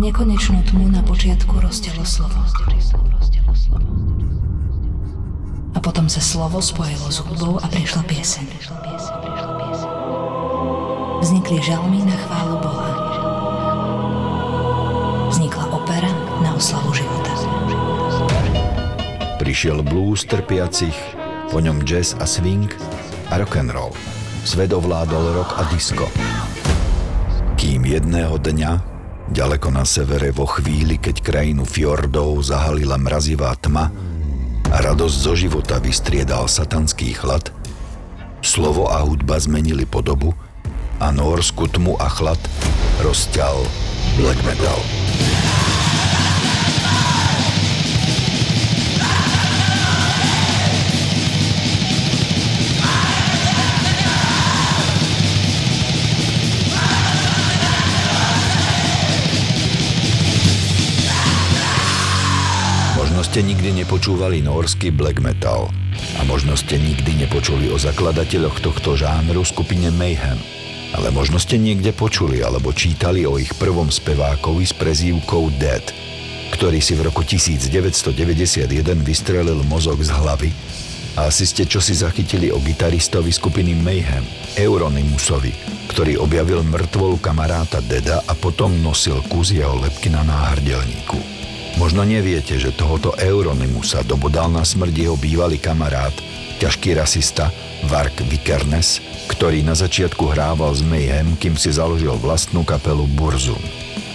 Nekonečnú tmu na počiatku roztelo slovo. A potom sa slovo spojilo s hudbou a prišla pieseň. Vznikli žalmy na chválu Boha. Vznikla opera na oslavu života. Prišiel blues trpiacich, po ňom jazz a swing a rock and roll. Svet ovládol rock a disco. Kým jedného dňa Ďaleko na severe vo chvíli, keď krajinu fjordov zahalila mrazivá tma a radosť zo života vystriedal satanský chlad, slovo a hudba zmenili podobu a norsku tmu a chlad rozťal black metal. Ste nikdy nepočúvali norský black metal a možno ste nikdy nepočuli o zakladateľoch tohto žánru skupine Mayhem. Ale možno ste niekde počuli alebo čítali o ich prvom spevákovi s prezývkou Dead, ktorý si v roku 1991 vystrelil mozog z hlavy a asi ste čosi zachytili o gitaristovi skupiny Mayhem, Euronymusovi, ktorý objavil mŕtvolu kamaráta Deda a potom nosil kus jeho lepky na náhrdelníku. Možno neviete, že tohoto Euronymusa dobodal na smrť jeho bývalý kamarát, ťažký rasista Vark Vikernes, ktorý na začiatku hrával s Mayhem, kým si založil vlastnú kapelu Burzum.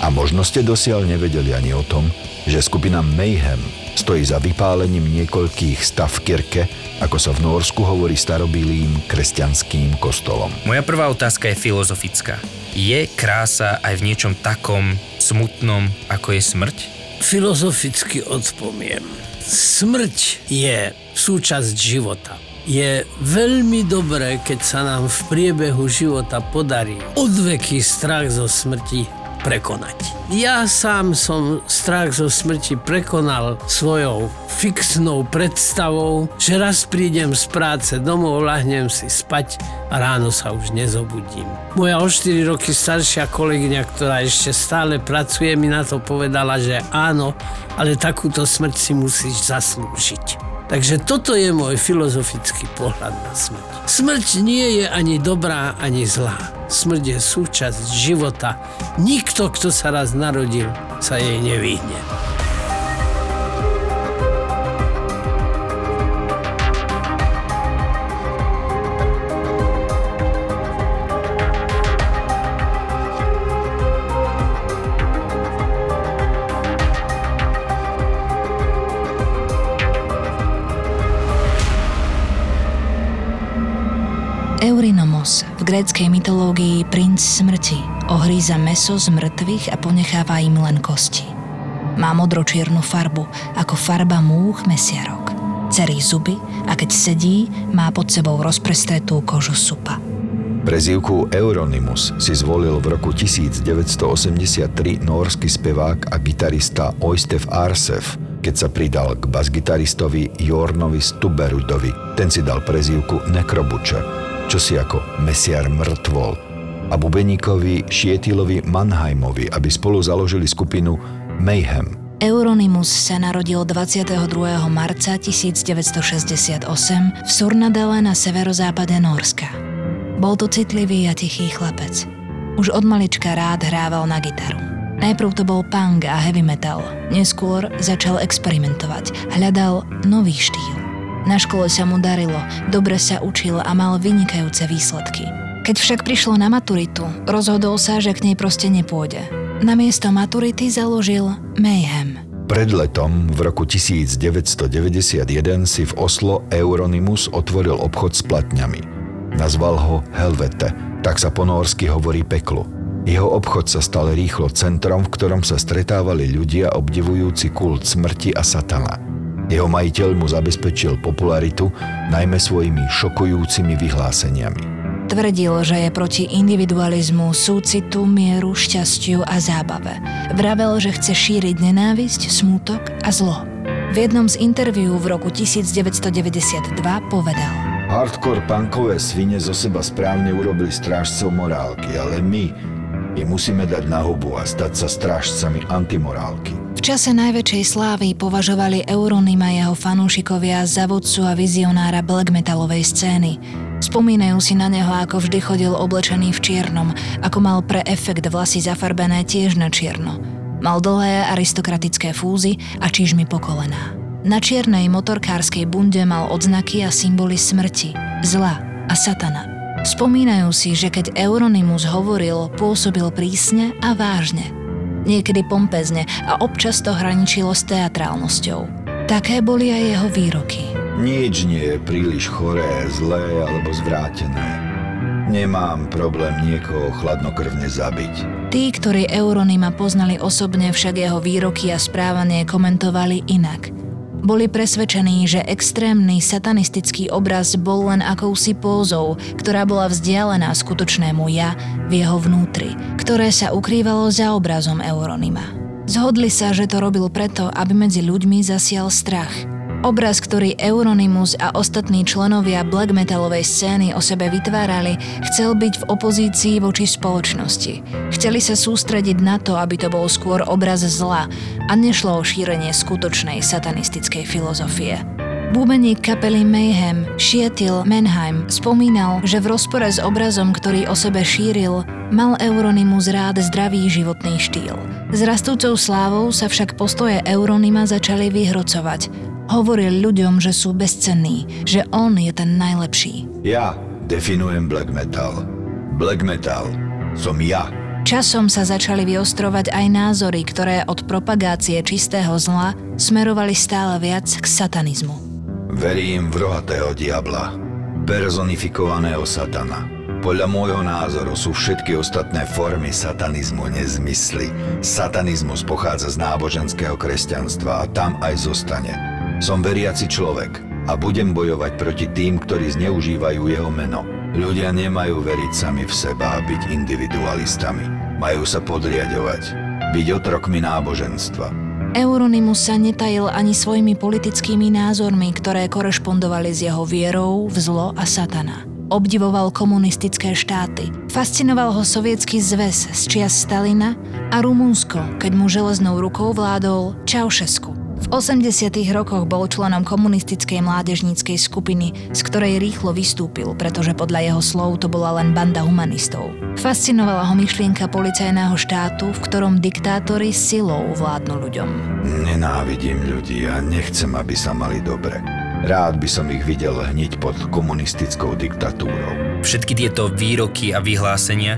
A možno ste dosiaľ nevedeli ani o tom, že skupina Mayhem stojí za vypálením niekoľkých stav kirke, ako sa v Norsku hovorí starobilým kresťanským kostolom. Moja prvá otázka je filozofická. Je krása aj v niečom takom smutnom, ako je smrť? Filozoficky odpoviem. Smrť je súčasť života. Je veľmi dobré, keď sa nám v priebehu života podarí odveký strach zo smrti prekonať. Ja sám som strach zo smrti prekonal svojou fixnou predstavou, že raz prídem z práce domov, lahnem si spať a ráno sa už nezobudím. Moja o 4 roky staršia kolegyňa, ktorá ešte stále pracuje, mi na to povedala, že áno, ale takúto smrť si musíš zaslúžiť. Takže toto je môj filozofický pohľad na smrť. Smrť nie je ani dobrá, ani zlá. Smrť je súčasť života. Nikto, kto sa raz narodil, sa jej nevyhne. Eurinomos, v gréckej mytológii princ smrti, ohríza meso z mŕtvych a ponecháva im len kosti. Má modročiernu farbu, ako farba múch mesiarok. Cerí zuby a keď sedí, má pod sebou rozprestretú kožu supa. Prezývku Euronymus si zvolil v roku 1983 nórsky spevák a gitarista Oystev Arsev, keď sa pridal k basgitaristovi Jornovi Stuberudovi. Ten si dal prezývku Nekrobuče čosi ako Mesiar mŕtvol a bubeníkovi Šietilovi Mannheimovi, aby spolu založili skupinu Mayhem. Euronymus sa narodil 22. marca 1968 v Surnadele na severozápade Norska. Bol to citlivý a tichý chlapec. Už od malička rád hrával na gitaru. Najprv to bol punk a heavy metal, neskôr začal experimentovať, hľadal nový štýl. Na škole sa mu darilo, dobre sa učil a mal vynikajúce výsledky. Keď však prišlo na maturitu, rozhodol sa, že k nej proste nepôjde. Namiesto maturity založil Mayhem. Pred letom v roku 1991 si v Oslo Euronymus otvoril obchod s platňami. Nazval ho Helvete, tak sa po norsky hovorí peklo. Jeho obchod sa stal rýchlo centrom, v ktorom sa stretávali ľudia obdivujúci kult smrti a satana. Jeho majiteľ mu zabezpečil popularitu najmä svojimi šokujúcimi vyhláseniami. Tvrdil, že je proti individualizmu, súcitu, mieru, šťastiu a zábave. Vravel, že chce šíriť nenávisť, smútok a zlo. V jednom z interviú v roku 1992 povedal Hardcore punkové svine zo seba správne urobili strážcov morálky, ale my ich musíme dať na hubu a stať sa strážcami antimorálky. Čase najväčšej slávy považovali Euronima jeho fanúšikovia za vodcu a vizionára black metalovej scény. Spomínajú si na neho, ako vždy chodil oblečený v čiernom, ako mal pre efekt vlasy zafarbené tiež na čierno. Mal dlhé aristokratické fúzy a čižmy po kolená. Na čiernej motorkárskej bunde mal odznaky a symboly smrti, zla a satana. Spomínajú si, že keď Euronymus hovoril, pôsobil prísne a vážne. Niekedy pompezne a občas to hraničilo s teatrálnosťou. Také boli aj jeho výroky. Nič nie je príliš choré, zlé alebo zvrátené. Nemám problém niekoho chladnokrvne zabiť. Tí, ktorí Euronyma poznali osobne, však jeho výroky a správanie komentovali inak – boli presvedčení, že extrémny satanistický obraz bol len akousi pózou, ktorá bola vzdialená skutočnému ja v jeho vnútri, ktoré sa ukrývalo za obrazom Euronyma. Zhodli sa, že to robil preto, aby medzi ľuďmi zasial strach – Obraz, ktorý Euronymous a ostatní členovia black metalovej scény o sebe vytvárali, chcel byť v opozícii voči spoločnosti. Chceli sa sústrediť na to, aby to bol skôr obraz zla a nešlo o šírenie skutočnej satanistickej filozofie. Búbeník kapely Mayhem, Šietil Menheim, spomínal, že v rozpore s obrazom, ktorý o sebe šíril, mal Euronymus rád zdravý životný štýl. S rastúcou slávou sa však postoje Euronyma začali vyhrocovať Hovoril ľuďom, že sú bezcenní, že on je ten najlepší. Ja definujem black metal. Black metal som ja. Časom sa začali vyostrovať aj názory, ktoré od propagácie čistého zla smerovali stále viac k satanizmu. Verím v rohatého diabla, personifikovaného satana. Podľa môjho názoru sú všetky ostatné formy satanizmu nezmysly. Satanizmus pochádza z náboženského kresťanstva a tam aj zostane. Som veriaci človek a budem bojovať proti tým, ktorí zneužívajú jeho meno. Ľudia nemajú veriť sami v seba a byť individualistami. Majú sa podriadovať, byť otrokmi náboženstva. Euronymus sa netajil ani svojimi politickými názormi, ktoré korešpondovali s jeho vierou v zlo a satana. Obdivoval komunistické štáty. Fascinoval ho sovietský zväz z čias Stalina a Rumunsko, keď mu železnou rukou vládol Čaušesku. V 80. rokoch bol členom komunistickej mládežníckej skupiny, z ktorej rýchlo vystúpil, pretože podľa jeho slov to bola len banda humanistov. Fascinovala ho myšlienka policajného štátu, v ktorom diktátori silou vládnu ľuďom. Nenávidím ľudí a nechcem, aby sa mali dobre. Rád by som ich videl hniť pod komunistickou diktatúrou. Všetky tieto výroky a vyhlásenia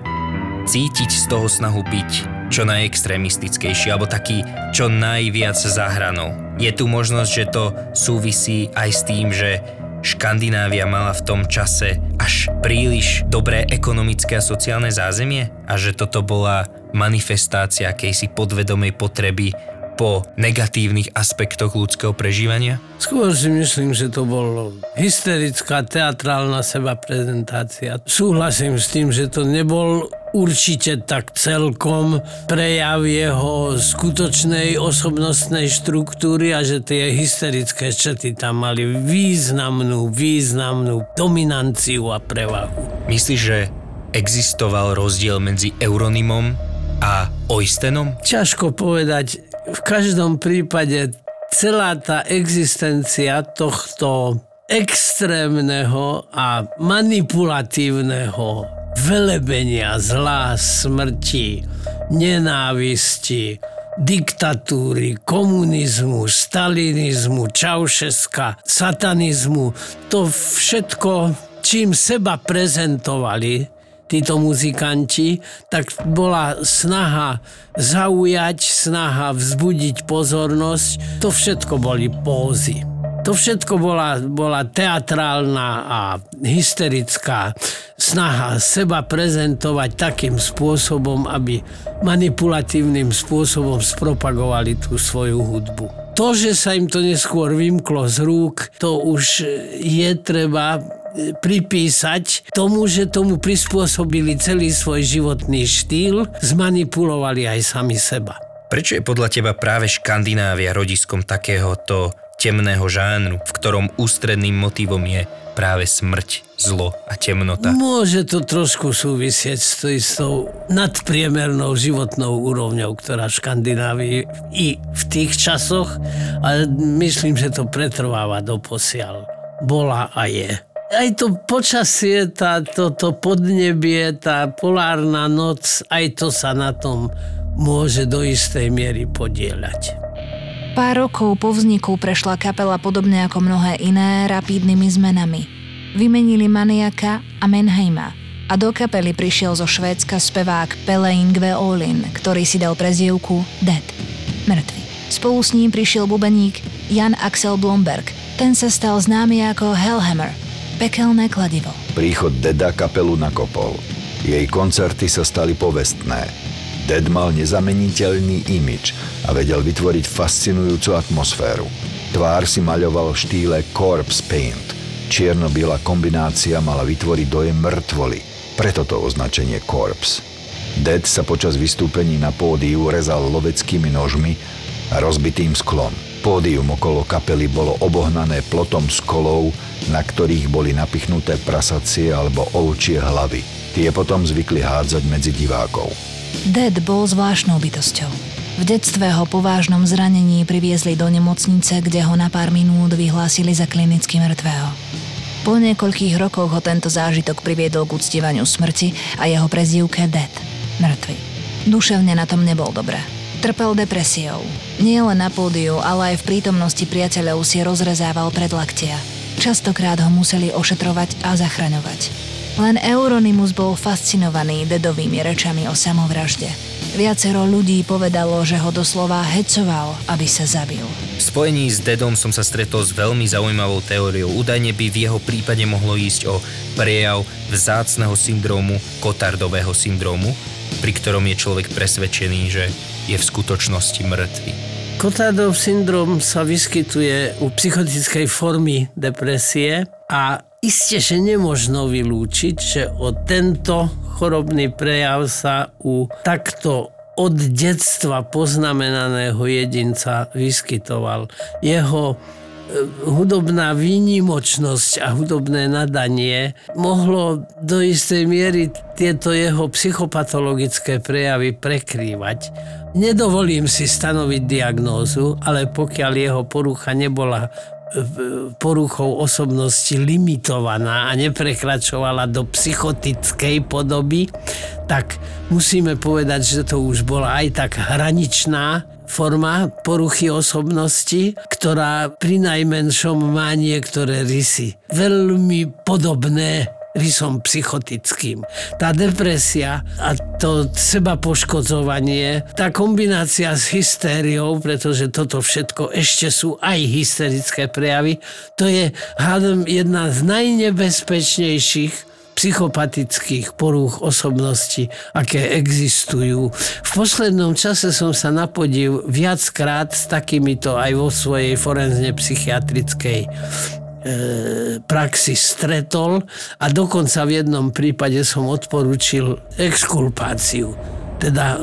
cítiť z toho snahu byť čo najextrémistickejší alebo taký čo najviac za hranou. Je tu možnosť, že to súvisí aj s tým, že Škandinávia mala v tom čase až príliš dobré ekonomické a sociálne zázemie a že toto bola manifestácia akejsi podvedomej potreby po negatívnych aspektoch ľudského prežívania? Skôr si myslím, že to bolo hysterická teatrálna seba prezentácia. Súhlasím s tým, že to nebol určite tak celkom prejav jeho skutočnej osobnostnej štruktúry a že tie hysterické čety tam mali významnú, významnú dominanciu a prevahu. Myslíš, že existoval rozdiel medzi Euronymom a Oistenom? Ťažko povedať. V každom prípade celá tá existencia tohto extrémneho a manipulatívneho velebenia zlá, smrti, nenávisti, diktatúry, komunizmu, stalinizmu, čaušeska, satanizmu, to všetko, čím seba prezentovali títo muzikanti, tak bola snaha zaujať, snaha vzbudiť pozornosť. To všetko boli pózy. To všetko bola, bola teatrálna a hysterická snaha seba prezentovať takým spôsobom, aby manipulatívnym spôsobom spropagovali tú svoju hudbu. To, že sa im to neskôr vymklo z rúk, to už je treba pripísať tomu, že tomu prispôsobili celý svoj životný štýl, zmanipulovali aj sami seba. Prečo je podľa teba práve Škandinávia rodiskom takéhoto temného žánru, v ktorom ústredným motivom je práve smrť, zlo a temnota? Môže to trošku súvisieť s tou nadpriemernou životnou úrovňou, ktorá v Škandinávii i v tých časoch, ale myslím, že to pretrváva do posiaľ. Bola a je aj to počasie, tá, to, to podnebie, tá polárna noc, aj to sa na tom môže do istej miery podieľať. Pár rokov po vzniku prešla kapela podobne ako mnohé iné rapídnymi zmenami. Vymenili Maniaka a Menheima a do kapely prišiel zo Švédska spevák Pele Ingve Olin, ktorý si dal prezivku Dead, mŕtvy. Spolu s ním prišiel bubeník Jan Axel Blomberg. Ten sa stal známy ako Hellhammer – Pekelné kladivo. Príchod Deda kapelu nakopol. Jej koncerty sa stali povestné. Ded mal nezameniteľný imič a vedel vytvoriť fascinujúcu atmosféru. Tvár si maľoval v štýle corpse paint. Čierno-biela kombinácia mala vytvoriť dojem mŕtvoly, preto to označenie corpse. Dead sa počas vystúpení na pódiu rezal loveckými nožmi a rozbitým sklom. Pódium okolo kapely bolo obohnané plotom z kolov na ktorých boli napichnuté prasacie alebo ovčie hlavy. Tie potom zvykli hádzať medzi divákov. Dead bol zvláštnou bytosťou. V detstve ho po vážnom zranení priviezli do nemocnice, kde ho na pár minút vyhlásili za klinicky mŕtvého. Po niekoľkých rokoch ho tento zážitok priviedol k uctievaniu smrti a jeho prezývke Dead, mŕtvy. Duševne na tom nebol dobre. Trpel depresiou. Nie len na pódiu, ale aj v prítomnosti priateľov si rozrezával predlaktia – Častokrát ho museli ošetrovať a zachraňovať. Len Euronymus bol fascinovaný dedovými rečami o samovražde. Viacero ľudí povedalo, že ho doslova hecoval, aby sa zabil. V spojení s Dedom som sa stretol s veľmi zaujímavou teóriou. Údajne by v jeho prípade mohlo ísť o prejav vzácneho syndrómu, kotardového syndrómu, pri ktorom je človek presvedčený, že je v skutočnosti mŕtvy. Kotádov syndrom sa vyskytuje u psychotickej formy depresie a iste, že nemožno vylúčiť, že o tento chorobný prejav sa u takto od detstva poznamenaného jedinca vyskytoval. Jeho hudobná výnimočnosť a hudobné nadanie mohlo do istej miery tieto jeho psychopatologické prejavy prekrývať. Nedovolím si stanoviť diagnózu, ale pokiaľ jeho porucha nebola e, poruchou osobnosti limitovaná a neprekračovala do psychotickej podoby, tak musíme povedať, že to už bola aj tak hraničná forma poruchy osobnosti, ktorá pri najmenšom má niektoré rysy. Veľmi podobné rysom psychotickým. Tá depresia a to seba poškodzovanie, tá kombinácia s hystériou, pretože toto všetko ešte sú aj hysterické prejavy, to je hádam jedna z najnebezpečnejších psychopatických porúch osobnosti, aké existujú. V poslednom čase som sa napodiv viackrát s takýmito aj vo svojej forenzne psychiatrickej praxi stretol a dokonca v jednom prípade som odporučil exkulpáciu, teda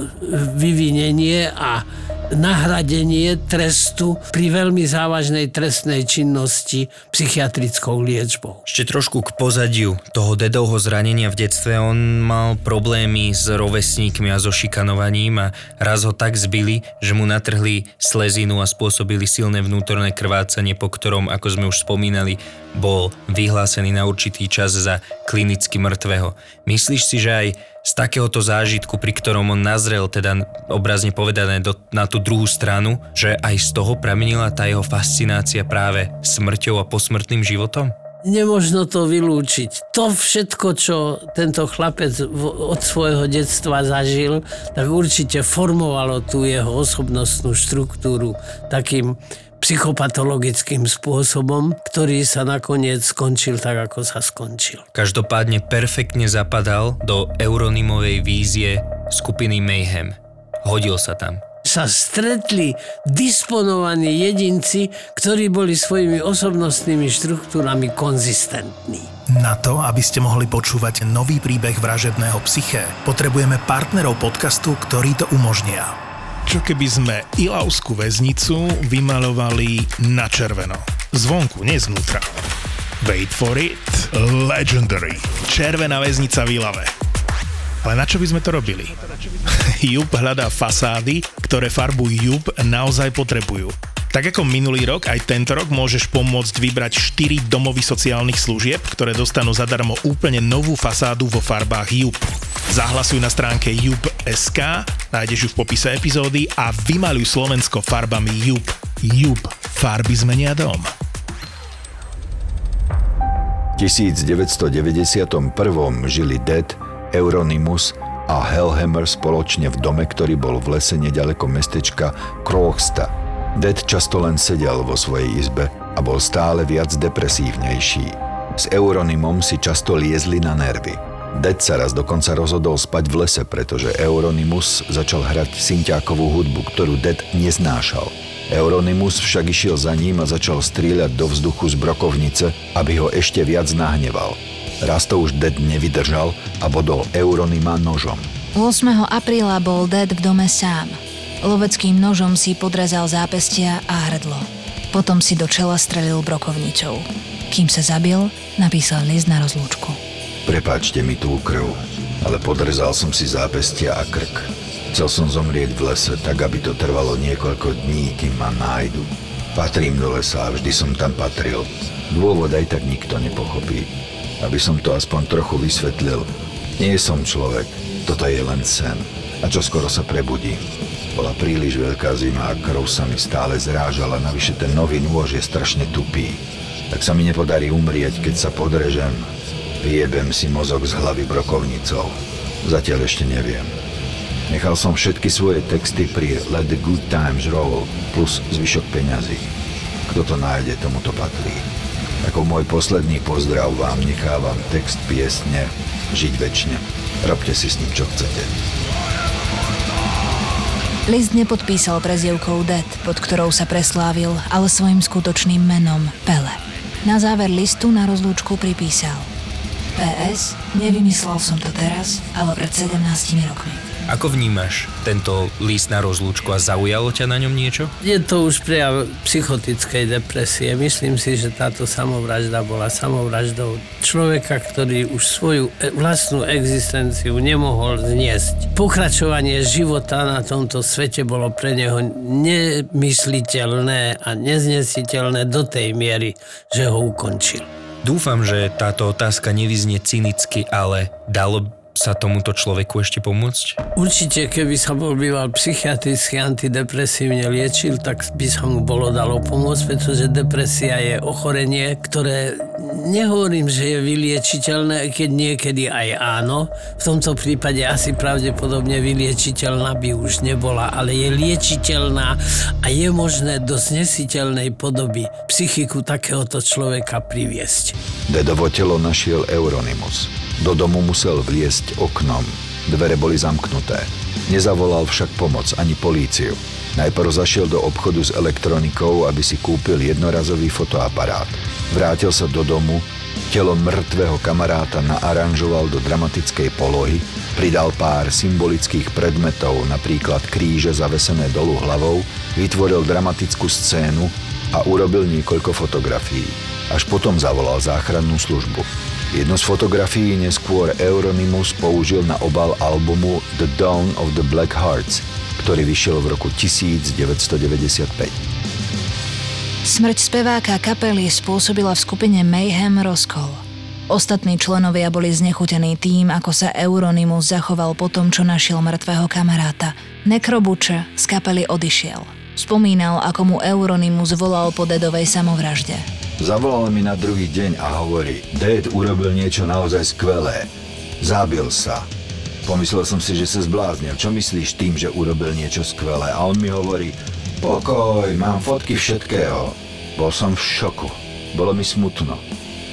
vyvinenie a nahradenie trestu pri veľmi závažnej trestnej činnosti psychiatrickou liečbou. Ešte trošku k pozadiu toho dedovho zranenia v detstve. On mal problémy s rovesníkmi a so šikanovaním a raz ho tak zbili, že mu natrhli slezinu a spôsobili silné vnútorné krvácanie, po ktorom, ako sme už spomínali, bol vyhlásený na určitý čas za klinicky mŕtvého. Myslíš si, že aj z takéhoto zážitku, pri ktorom on nazrel, teda obrazne povedané, do, na tú druhú stranu, že aj z toho pramenila tá jeho fascinácia práve smrťou a posmrtným životom? Nemožno to vylúčiť. To všetko, čo tento chlapec od svojho detstva zažil, tak určite formovalo tú jeho osobnostnú štruktúru takým psychopatologickým spôsobom, ktorý sa nakoniec skončil tak, ako sa skončil. Každopádne perfektne zapadal do Euronymovej vízie skupiny Mayhem. Hodil sa tam sa stretli disponovaní jedinci, ktorí boli svojimi osobnostnými štruktúrami konzistentní. Na to, aby ste mohli počúvať nový príbeh vražedného psyché, potrebujeme partnerov podcastu, ktorí to umožnia. Čo keby sme Ilavskú väznicu vymalovali na červeno? Zvonku, nie znútra. Wait for it. Legendary. Červená väznica v Ilave. Ale na čo by sme to robili? Jup hľadá fasády, ktoré farbu Jup naozaj potrebujú. Tak ako minulý rok, aj tento rok môžeš pomôcť vybrať 4 domovy sociálnych služieb, ktoré dostanú zadarmo úplne novú fasádu vo farbách Jup. Zahlasuj na stránke jup.sk, nájdeš ju v popise epizódy a vymaluj Slovensko farbami Jup. Jup. Farby zmenia dom. 1991 žili Dead, Euronymous a Hellhammer spoločne v dome, ktorý bol v lese nedaleko mestečka Krochsta. Dead často len sedel vo svojej izbe a bol stále viac depresívnejší. S Euronymom si často liezli na nervy. Dead sa raz dokonca rozhodol spať v lese, pretože Euronymus začal hrať synťákovú hudbu, ktorú Dead neznášal. Euronymus však išiel za ním a začal strieľať do vzduchu z brokovnice, aby ho ešte viac nahneval. Raz to už Dead nevydržal a bodol Euronyma nožom. 8. apríla bol Dead v dome sám. Loveckým nožom si podrezal zápestia a hrdlo. Potom si do čela strelil brokovnicou. Kým sa zabil, napísal list na rozlúčku. Prepáčte mi tú krv, ale podrezal som si zápestia a krk. Chcel som zomrieť v lese, tak aby to trvalo niekoľko dní, kým ma nájdu. Patrím do lesa a vždy som tam patril. Dôvod aj tak nikto nepochopí aby som to aspoň trochu vysvetlil. Nie som človek, toto je len sen. A čo skoro sa prebudím. Bola príliš veľká zima a krv sa mi stále zrážala, navyše ten nový nôž je strašne tupý. Tak sa mi nepodarí umrieť, keď sa podrežem. Vyjebem si mozog z hlavy brokovnicou. Zatiaľ ešte neviem. Nechal som všetky svoje texty pri Let the Good Times Roll plus zvyšok peňazí. Kto to nájde, tomu to patrí. Ako môj posledný pozdrav vám nechávam text piesne Žiť väčšine. Robte si s ním, čo chcete. List nepodpísal prezivkou Det, pod ktorou sa preslávil, ale svojim skutočným menom Pele. Na záver listu na rozlúčku pripísal PS, nevymyslel som to teraz, ale pred 17 rokmi. Ako vnímaš tento list na rozlúčku a zaujalo ťa na ňom niečo? Je to už prejav psychotickej depresie. Myslím si, že táto samovražda bola samovraždou človeka, ktorý už svoju e, vlastnú existenciu nemohol zniesť. Pokračovanie života na tomto svete bolo pre neho nemysliteľné a neznesiteľné do tej miery, že ho ukončil. Dúfam, že táto otázka nevyznie cynicky, ale dalo sa tomuto človeku ešte pomôcť? Určite, keby sa bol býval psychiatricky antidepresívne liečil, tak by sa mu bolo dalo pomôcť, pretože depresia je ochorenie, ktoré nehovorím, že je vyliečiteľné, keď niekedy aj áno. V tomto prípade asi pravdepodobne vyliečiteľná by už nebola, ale je liečiteľná a je možné do znesiteľnej podoby psychiku takéhoto človeka priviesť. Dedovo telo našiel Euronymus. Do domu musel vliesť oknom. Dvere boli zamknuté. Nezavolal však pomoc ani políciu. Najprv zašiel do obchodu s elektronikou, aby si kúpil jednorazový fotoaparát. Vrátil sa do domu, telo mŕtvého kamaráta naaranžoval do dramatickej polohy, pridal pár symbolických predmetov, napríklad kríže zavesené dolu hlavou, vytvoril dramatickú scénu a urobil niekoľko fotografií. Až potom zavolal záchrannú službu. Jednu z fotografií neskôr Euronymous použil na obal albumu The Dawn of the Black Hearts, ktorý vyšiel v roku 1995. Smrť speváka kapely spôsobila v skupine Mayhem rozkol. Ostatní členovia boli znechutení tým, ako sa Euronymous zachoval po tom, čo našiel mŕtvého kamaráta. Nekrobuče z kapely odišiel. Spomínal, ako mu Euronymous volal po dedovej samovražde. Zavolal mi na druhý deň a hovorí, Dad urobil niečo naozaj skvelé. Zabil sa. Pomyslel som si, že sa zbláznil. Čo myslíš tým, že urobil niečo skvelé? A on mi hovorí, Pokoj, mám fotky všetkého. Bol som v šoku. Bolo mi smutno.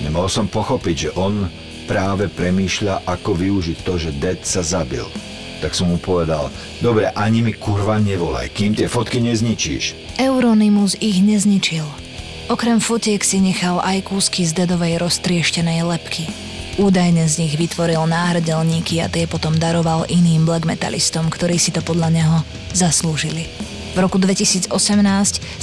Nemohol som pochopiť, že on práve premýšľa, ako využiť to, že Dead sa zabil. Tak som mu povedal, dobre, ani mi kurva nevolaj, kým tie fotky nezničíš. Euronymus ich nezničil. Okrem fotiek si nechal aj kúsky z dedovej roztrieštenej lepky. Údajne z nich vytvoril náhrdelníky a tie potom daroval iným black metalistom, ktorí si to podľa neho zaslúžili. V roku 2018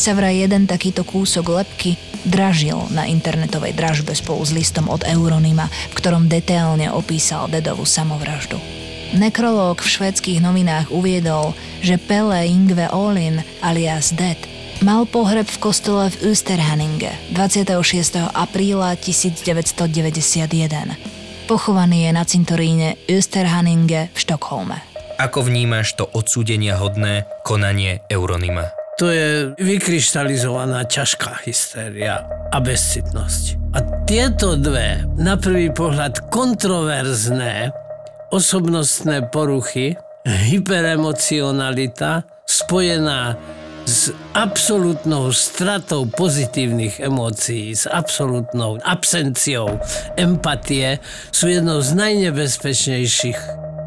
sa vraj jeden takýto kúsok lepky dražil na internetovej dražbe spolu s listom od Euronyma, v ktorom detailne opísal dedovú samovraždu. Nekrológ v švedských novinách uviedol, že Pele Ingve Olin alias Dead mal pohreb v kostole v Österhaninge 26. apríla 1991. Pochovaný je na cintoríne Österhaninge v Štokholme. Ako vnímaš to odsúdenia hodné konanie Euronyma? To je vykryštalizovaná ťažká hystéria a bezcitnosť. A tieto dve, na prvý pohľad kontroverzné osobnostné poruchy, hyperemocionalita spojená s absolútnou stratou pozitívnych emócií, s absolútnou absenciou empatie sú jednou z najnebezpečnejších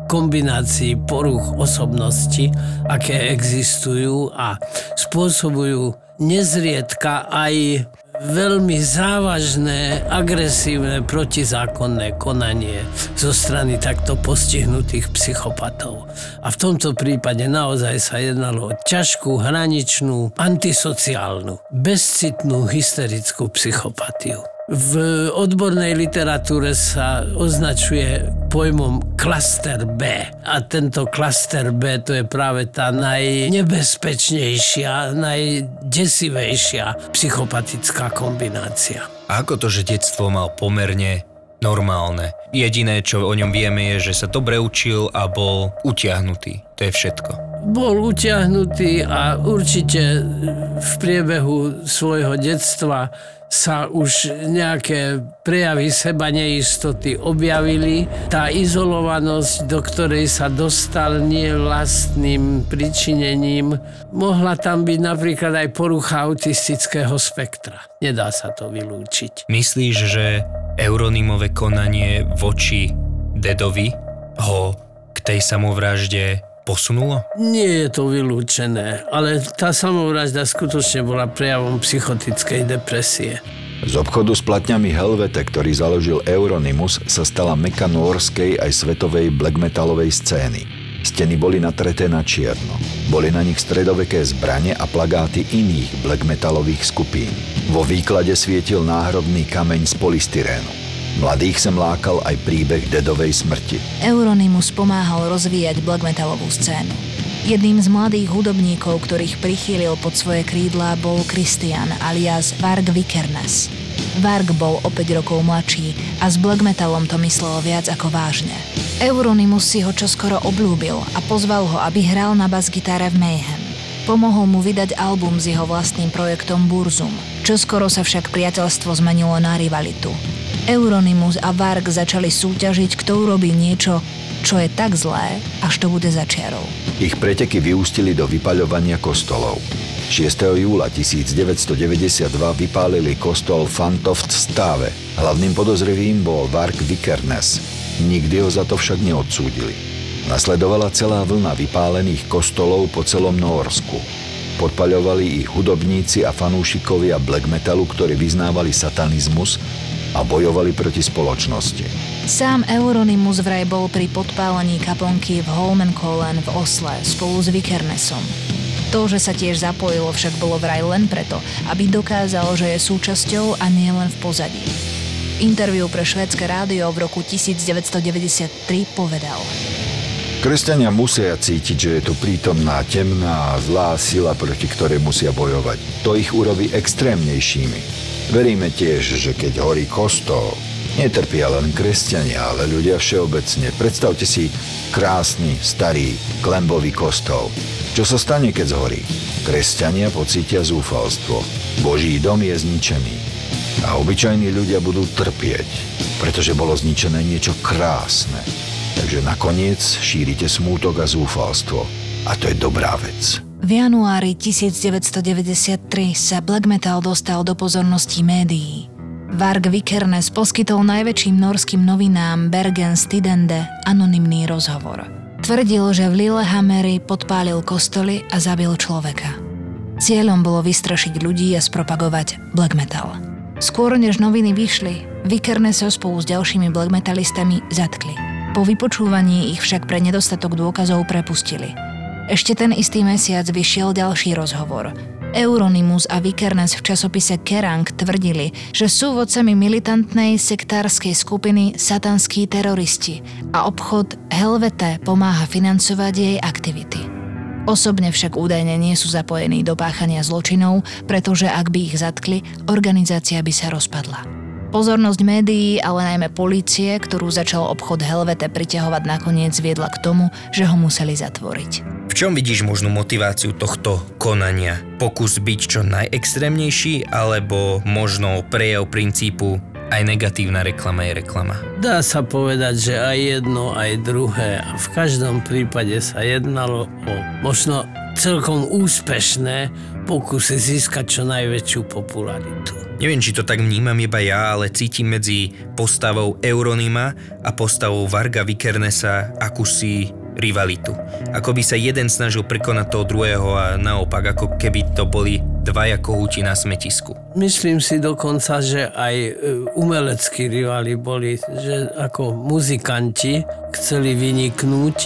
kombinácií poruch osobnosti, aké existujú a spôsobujú nezriedka aj veľmi závažné, agresívne, protizákonné konanie zo strany takto postihnutých psychopatov. A v tomto prípade naozaj sa jednalo o ťažkú, hraničnú, antisociálnu, bezcitnú, hysterickú psychopatiu. V odbornej literatúre sa označuje pojmom klaster B. A tento klaster B to je práve tá najnebezpečnejšia, najdesivejšia psychopatická kombinácia. A ako to, že detstvo mal pomerne normálne. Jediné, čo o ňom vieme, je, že sa dobre učil a bol utiahnutý. To je všetko. Bol utiahnutý a určite v priebehu svojho detstva sa už nejaké prejavy seba neistoty objavili. Tá izolovanosť, do ktorej sa dostal nie vlastným pričinením, mohla tam byť napríklad aj porucha autistického spektra. Nedá sa to vylúčiť. Myslíš, že Euronymové konanie voči Dedovi ho k tej samovražde posunulo? Nie je to vylúčené, ale tá samovražda skutočne bola prejavom psychotickej depresie. Z obchodu s platňami Helvete, ktorý založil Euronymus, sa stala meka norskej aj svetovej black metalovej scény. Steny boli natreté na čierno. Boli na nich stredoveké zbranie a plagáty iných black metalových skupín. Vo výklade svietil náhrobný kameň z polystyrénu. Mladých sem lákal aj príbeh dedovej smrti. Euronymus pomáhal rozvíjať black metalovú scénu. Jedným z mladých hudobníkov, ktorých prichýlil pod svoje krídla, bol Christian alias Varg Vikernes. Varg bol o 5 rokov mladší a s black metalom to myslel viac ako vážne. Euronymus si ho čoskoro oblúbil a pozval ho, aby hral na bas-gitare v Mayhem. Pomohol mu vydať album s jeho vlastným projektom Burzum. Čoskoro sa však priateľstvo zmenilo na rivalitu. Euronymus a Varg začali súťažiť, kto urobí niečo, čo je tak zlé, až to bude začiarov. Ich preteky vyústili do vypaľovania kostolov. 6. júla 1992 vypálili kostol Fantoft v Stáve. Hlavným podozrivým bol Vark Vikernes. Nikdy ho za to však neodsúdili. Nasledovala celá vlna vypálených kostolov po celom Norsku. Podpaľovali ich hudobníci a fanúšikovia black metalu, ktorí vyznávali satanizmus a bojovali proti spoločnosti. Sám Euronymus vraj bol pri podpálení kaplnky v Holmenkollen v Osle spolu s Vikernesom. To, že sa tiež zapojilo, však bolo vraj len preto, aby dokázalo, že je súčasťou a nie len v pozadí. Interviu pre švédske rádio v roku 1993 povedal. Kresťania musia cítiť, že je tu prítomná temná a zlá sila, proti ktorej musia bojovať. To ich urobí extrémnejšími. Veríme tiež, že keď horí kostol, netrpia len kresťania, ale ľudia všeobecne. Predstavte si krásny, starý, klembový kostol. Čo sa stane, keď zhorí? Kresťania pocítia zúfalstvo. Boží dom je zničený. A obyčajní ľudia budú trpieť, pretože bolo zničené niečo krásne. Takže nakoniec šírite smútok a zúfalstvo. A to je dobrá vec. V januári 1993 sa black metal dostal do pozornosti médií. Varg Vikernes poskytol najväčším norským novinám Bergens Tidende anonymný rozhovor. Tvrdil, že v Lillehammeri podpálil kostoly a zabil človeka. Cieľom bolo vystrašiť ľudí a spropagovať black metal. Skôr než noviny vyšli, Vikernes ho spolu s ďalšími black metalistami zatkli. Po vypočúvaní ich však pre nedostatok dôkazov prepustili – ešte ten istý mesiac vyšiel ďalší rozhovor. Euronymus a Vikernes v časopise Kerrang tvrdili, že sú vodcami militantnej sektárskej skupiny satanskí teroristi a obchod Helvete pomáha financovať jej aktivity. Osobne však údajne nie sú zapojení do páchania zločinov, pretože ak by ich zatkli, organizácia by sa rozpadla. Pozornosť médií, ale najmä polície, ktorú začal obchod Helvete priťahovať nakoniec viedla k tomu, že ho museli zatvoriť. V čom vidíš možnú motiváciu tohto konania? Pokus byť čo najextrémnejší alebo možno prejav princípu aj negatívna reklama je reklama? Dá sa povedať, že aj jedno, aj druhé. A v každom prípade sa jednalo o možno celkom úspešné pokusy získať čo najväčšiu popularitu. Neviem, či to tak vnímam iba ja, ale cítim medzi postavou Euronyma a postavou Varga Vikernesa akúsi rivalitu. Ako by sa jeden snažil prekonať toho druhého a naopak, ako keby to boli dvaja kohúti na smetisku. Myslím si dokonca, že aj e, umeleckí rivali boli, že ako muzikanti chceli vyniknúť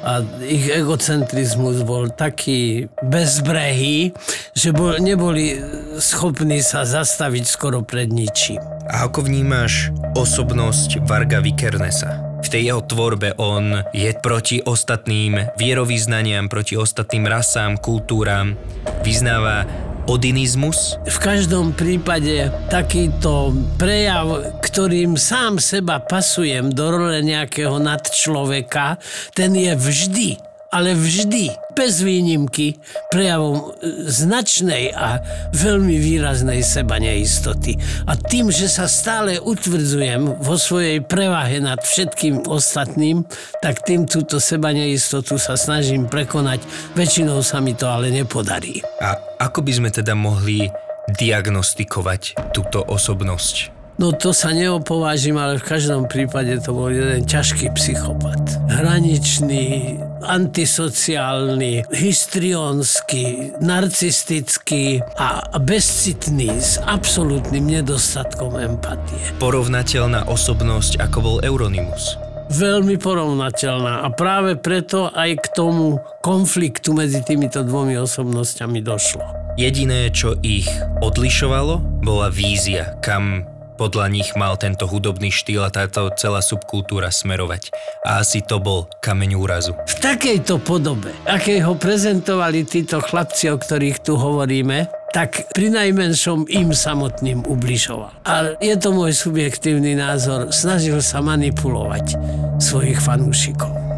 a ich egocentrizmus bol taký bezbrehý, že bol, neboli schopní sa zastaviť skoro pred ničím. A ako vnímaš osobnosť Varga Vikernesa? v tej jeho tvorbe on je proti ostatným vierovýznaniam, proti ostatným rasám, kultúram, vyznáva odinizmus? V každom prípade takýto prejav, ktorým sám seba pasujem do role nejakého nadčloveka, ten je vždy ale vždy, bez výnimky, prejavom e, značnej a veľmi výraznej seba neistoty. A tým, že sa stále utvrdzujem vo svojej prevahe nad všetkým ostatným, tak tým túto seba neistotu sa snažím prekonať. Väčšinou sa mi to ale nepodarí. A ako by sme teda mohli diagnostikovať túto osobnosť? No to sa neopovážim, ale v každom prípade to bol jeden ťažký psychopat. Hraničný, antisociálny, histrionsky, narcistický a bezcitný s absolútnym nedostatkom empatie. Porovnateľná osobnosť, ako bol Euronymus veľmi porovnateľná a práve preto aj k tomu konfliktu medzi týmito dvomi osobnosťami došlo. Jediné, čo ich odlišovalo, bola vízia, kam podľa nich mal tento hudobný štýl a táto celá subkultúra smerovať. A asi to bol kameň úrazu. V takejto podobe, akej ho prezentovali títo chlapci, o ktorých tu hovoríme, tak pri najmenšom im samotným ubližoval. A je to môj subjektívny názor, snažil sa manipulovať svojich fanúšikov.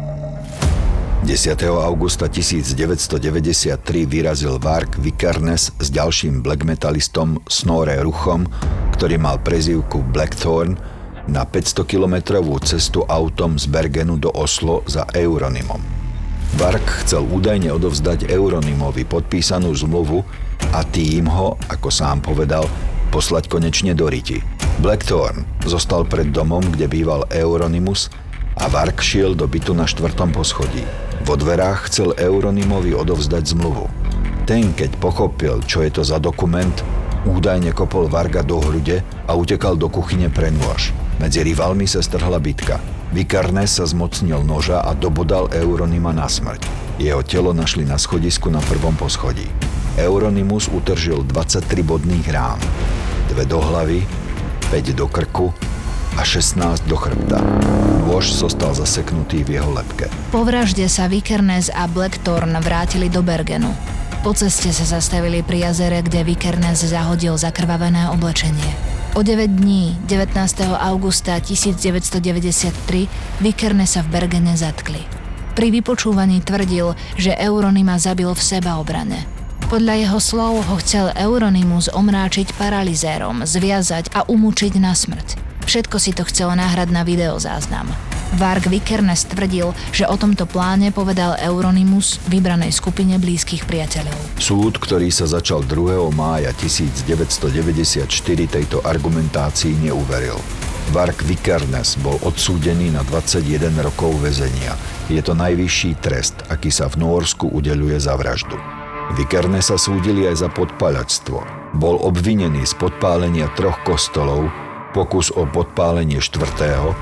10. augusta 1993 vyrazil Vark Vikernes s ďalším black metalistom Snore Ruchom, ktorý mal prezývku Blackthorn, na 500-kilometrovú cestu autom z Bergenu do Oslo za Euronymom. Vark chcel údajne odovzdať Euronymovi podpísanú zmluvu a tým ho, ako sám povedal, poslať konečne do Riti. Blackthorn zostal pred domom, kde býval Euronymus a Vark šiel do bytu na štvrtom poschodí. Vo dverách chcel Euronymovi odovzdať zmluvu. Ten, keď pochopil, čo je to za dokument, údajne kopol Varga do hrude a utekal do kuchyne pre nôž. Medzi rivalmi sa strhla bitka. Vikarnes sa zmocnil noža a dobodal Euronyma na smrť. Jeho telo našli na schodisku na prvom poschodí. Euronymus utržil 23 bodných rán. Dve do hlavy, 5 do krku a 16 do chrbta. Nôž zostal zaseknutý v jeho lepke. Po vražde sa Vikernes a Blackthorn vrátili do Bergenu. Po ceste sa zastavili pri jazere, kde Vikernes zahodil zakrvavené oblečenie. O 9 dní, 19. augusta 1993, Vikernes sa v Bergene zatkli. Pri vypočúvaní tvrdil, že Euronyma zabil v sebaobrane. Podľa jeho slov ho chcel Euronymus omráčiť paralizérom, zviazať a umúčiť na smrť. Všetko si to chcelo nahrať na videozáznam. Varg Vikernes tvrdil, že o tomto pláne povedal Euronymus vybranej skupine blízkych priateľov. Súd, ktorý sa začal 2. mája 1994 tejto argumentácii neuveril. Varg Vikernes bol odsúdený na 21 rokov väzenia. Je to najvyšší trest, aký sa v Norsku udeluje za vraždu. Vikernesa súdili aj za podpaľačstvo. Bol obvinený z podpálenia troch kostolov, pokus o podpálenie štvrtého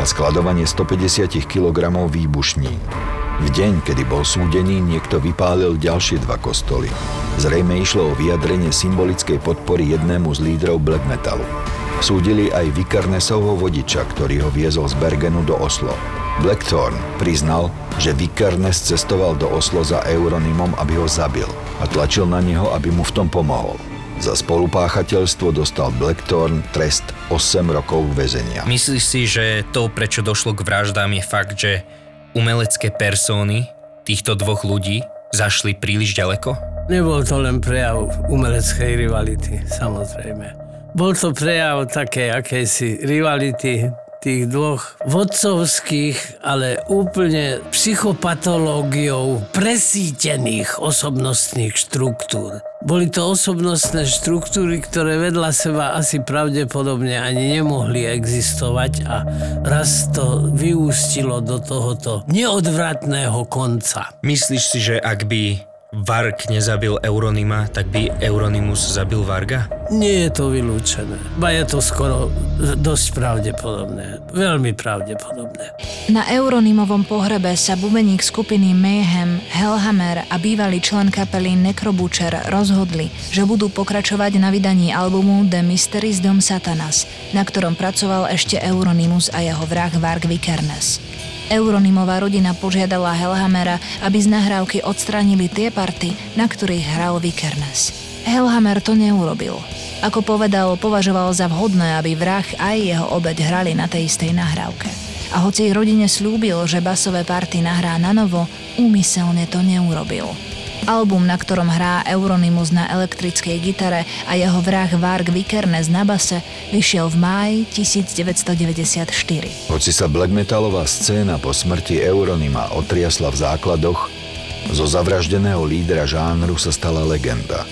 a skladovanie 150 kg výbušní. V deň, kedy bol súdený, niekto vypálil ďalšie dva kostoly. Zrejme išlo o vyjadrenie symbolickej podpory jednému z lídrov black metalu. Súdili aj Vikernesovho vodiča, ktorý ho viezol z Bergenu do Oslo. Blackthorn priznal, že Vikernes cestoval do Oslo za Euronymom, aby ho zabil a tlačil na neho, aby mu v tom pomohol. Za spolupáchateľstvo dostal Blackthorn trest 8 rokov väzenia. Myslíš si, že to, prečo došlo k vraždám, je fakt, že umelecké persóny týchto dvoch ľudí zašli príliš ďaleko? Nebol to len prejav umeleckej rivality, samozrejme. Bol to prejav také akejsi rivality tých dvoch vodcovských, ale úplne psychopatológiou presítených osobnostných štruktúr. Boli to osobnostné štruktúry, ktoré vedľa seba asi pravdepodobne ani nemohli existovať a raz to vyústilo do tohoto neodvratného konca. Myslíš si, že ak by Varg nezabil Euronyma, tak by Euronymus zabil Varga? Nie je to vylúčené. Ba je to skoro dosť pravdepodobné. Veľmi pravdepodobné. Na Euronymovom pohrebe sa bubeník skupiny Mayhem, Hellhammer a bývalý člen kapely Necrobutcher rozhodli, že budú pokračovať na vydaní albumu The Mysteries Dom Satanas, na ktorom pracoval ešte Euronymus a jeho vrah Varg Vikernes. Euronymová rodina požiadala Hellhamera, aby z nahrávky odstránili tie party, na ktorých hral Vikernes. Hellhammer to neurobil. Ako povedal, považoval za vhodné, aby vrah aj jeho obeď hrali na tej istej nahrávke. A hoci rodine slúbil, že basové party nahrá na novo, úmyselne to neurobil. Album, na ktorom hrá Euronymus na elektrickej gitare a jeho vrah Varg Vikernes na base, vyšiel v máji 1994. Hoci sa black metalová scéna po smrti Euronyma otriasla v základoch, zo zavraždeného lídra žánru sa stala legenda.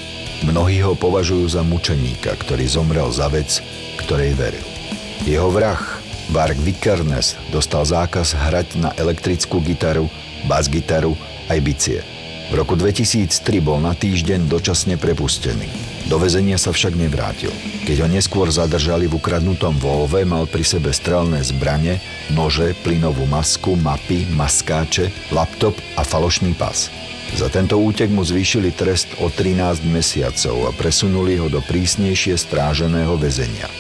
Mnohí ho považujú za mučeníka, ktorý zomrel za vec, ktorej veril. Jeho vrah, Varg Vikernes, dostal zákaz hrať na elektrickú gitaru, bas-gitaru aj bicie – v roku 2003 bol na týždeň dočasne prepustený. Do väzenia sa však nevrátil. Keď ho neskôr zadržali v ukradnutom Volve, mal pri sebe strelné zbrane, nože, plynovú masku, mapy, maskáče, laptop a falošný pas. Za tento útek mu zvýšili trest o 13 mesiacov a presunuli ho do prísnejšie stráženého väzenia.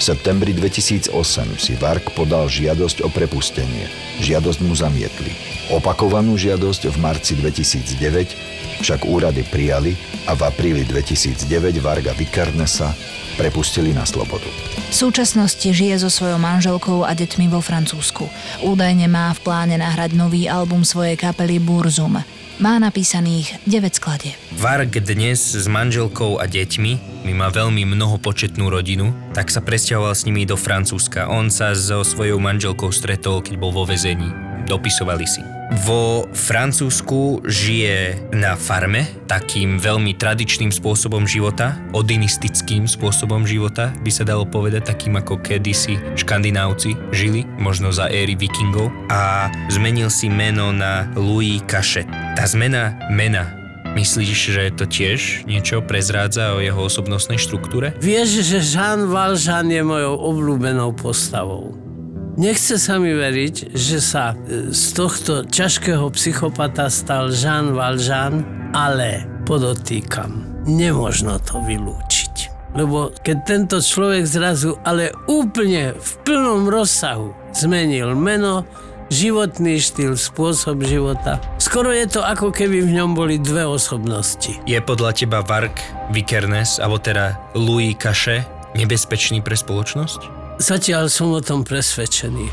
V septembri 2008 si Vark podal žiadosť o prepustenie. Žiadosť mu zamietli. Opakovanú žiadosť v marci 2009 však úrady prijali a v apríli 2009 Varga Vikarnesa prepustili na slobodu. V súčasnosti žije so svojou manželkou a deťmi vo Francúzsku. Údajne má v pláne nahrať nový album svojej kapely Burzum. Má napísaných 9 skladie. Varg dnes s manželkou a deťmi, my má veľmi mnohopočetnú rodinu, tak sa presťahoval s nimi do Francúzska. On sa so svojou manželkou stretol, keď bol vo vezení. Dopisovali si. Vo Francúzsku žije na farme takým veľmi tradičným spôsobom života, odinistickým spôsobom života, by sa dalo povedať, takým ako kedysi škandinávci žili, možno za éry vikingov a zmenil si meno na Louis Cachet. Tá zmena mena Myslíš, že to tiež niečo prezrádza o jeho osobnostnej štruktúre? Vieš, že Jean Valjean je mojou obľúbenou postavou. Nechce sa mi veriť, že sa e, z tohto ťažkého psychopata stal Jean Valjean, ale podotýkam, nemožno to vylúčiť. Lebo keď tento človek zrazu, ale úplne v plnom rozsahu zmenil meno, životný štýl, spôsob života. Skoro je to ako keby v ňom boli dve osobnosti. Je podľa teba Vark Vikernes, alebo teda Louis Cache, nebezpečný pre spoločnosť? Zatiaľ som o tom presvedčený.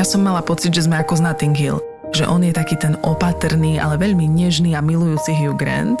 Ja som mala pocit, že sme ako z Notting Hill. Že on je taký ten opatrný, ale veľmi nežný a milujúci Hugh Grant